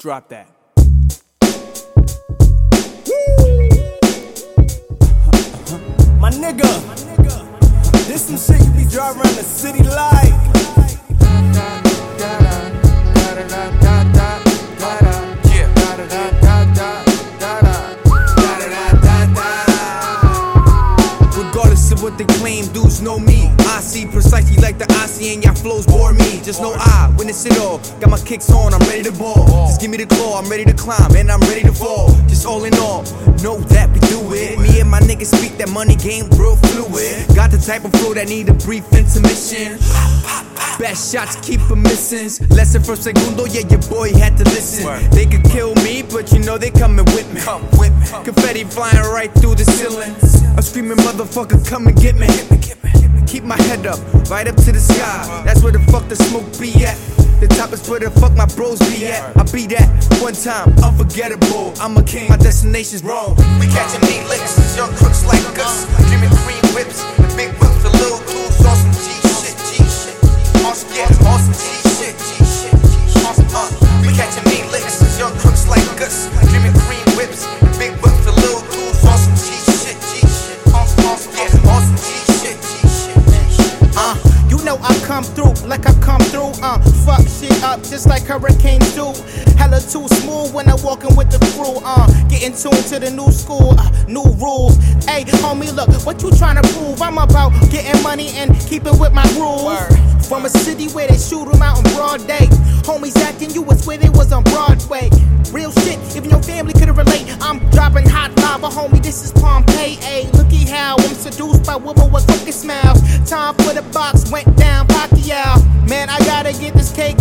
Drop that. My nigga, this some shit you be driving around the city like. Of what they claim, dudes know me. I see precisely like the I see, and y'all flows bore me. Just know I witness it all. Got my kicks on, I'm ready to ball. Just give me the claw, I'm ready to climb, and I'm ready to fall. Just all in all, know that we do it. Me and my niggas speak that money game real fluid. Got the type of flow that need a brief intermission. Best shots keep them missing. Lesson from Segundo, yeah, your boy had to listen. They could kill me, but you know they coming with me. Confetti flying right through the ceiling. I'm screaming, motherfucker, come and get me. Keep my head up, right up to the sky. That's where the fuck the smoke be at. The top is where the fuck my bros be at. I be that one time, unforgettable. I'm a king, my destination's wrong. We catching meat licks, young crooks like us. Up just like hurricanes do. Hella too smooth when I'm walking with the crew. Uh, getting tuned to the new school, uh, new rules. Hey, homie, look, what you trying to prove? I'm about getting money and keeping with my rules. From a city where they shoot 'em out on broad day. Homies acting you was where they was on Broadway. Real shit, even your family couldn't relate. I'm dropping hot lava, homie. This is Pompeii. Ay, looky how I'm seduced by women with crooked smiles. Time for the box went down, Pacquiao. Man, I gotta get this cake.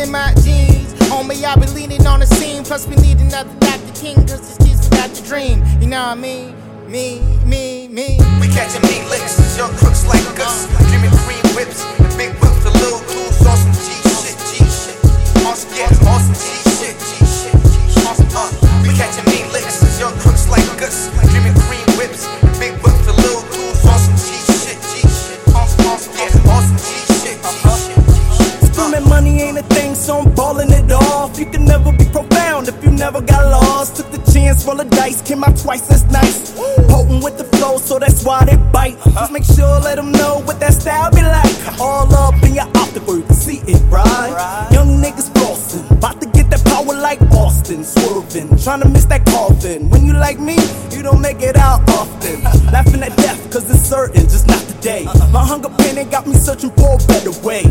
In my jeans. Homie, I been leaning on the scene. Plus, we need another Dr. King, cause these kids forgot to dream. You know what I mean? Me, me, me. We catching meat licks, young crooks like us. Dreaming green whips, and big whips for little. Awesome G shit, Money ain't a thing, so I'm balling it off. You can never be profound if you never got lost. Took the chance, roll the dice, came out twice as nice. Potent with the flow, so that's why they bite. Just make sure, let them know what that style be like. All up in your optical, you can see it, right? Young niggas flossing, about to get that power like Austin. Swerving, trying to miss that coffin. When you like me, you don't make it out often. Laughing at death, cause it's certain, just not today. My hunger pain ain't got me searching for a better way.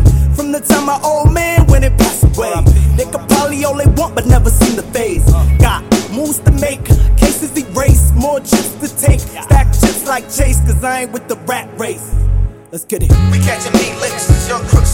The time my old man when it passed away. They could probably all they want, but never seen the phase. Uh. Got moves to make, cases erase, more chips to take. Stack chips like Chase, cause I ain't with the rat race. Let's get it. We catching meat licks, young crooks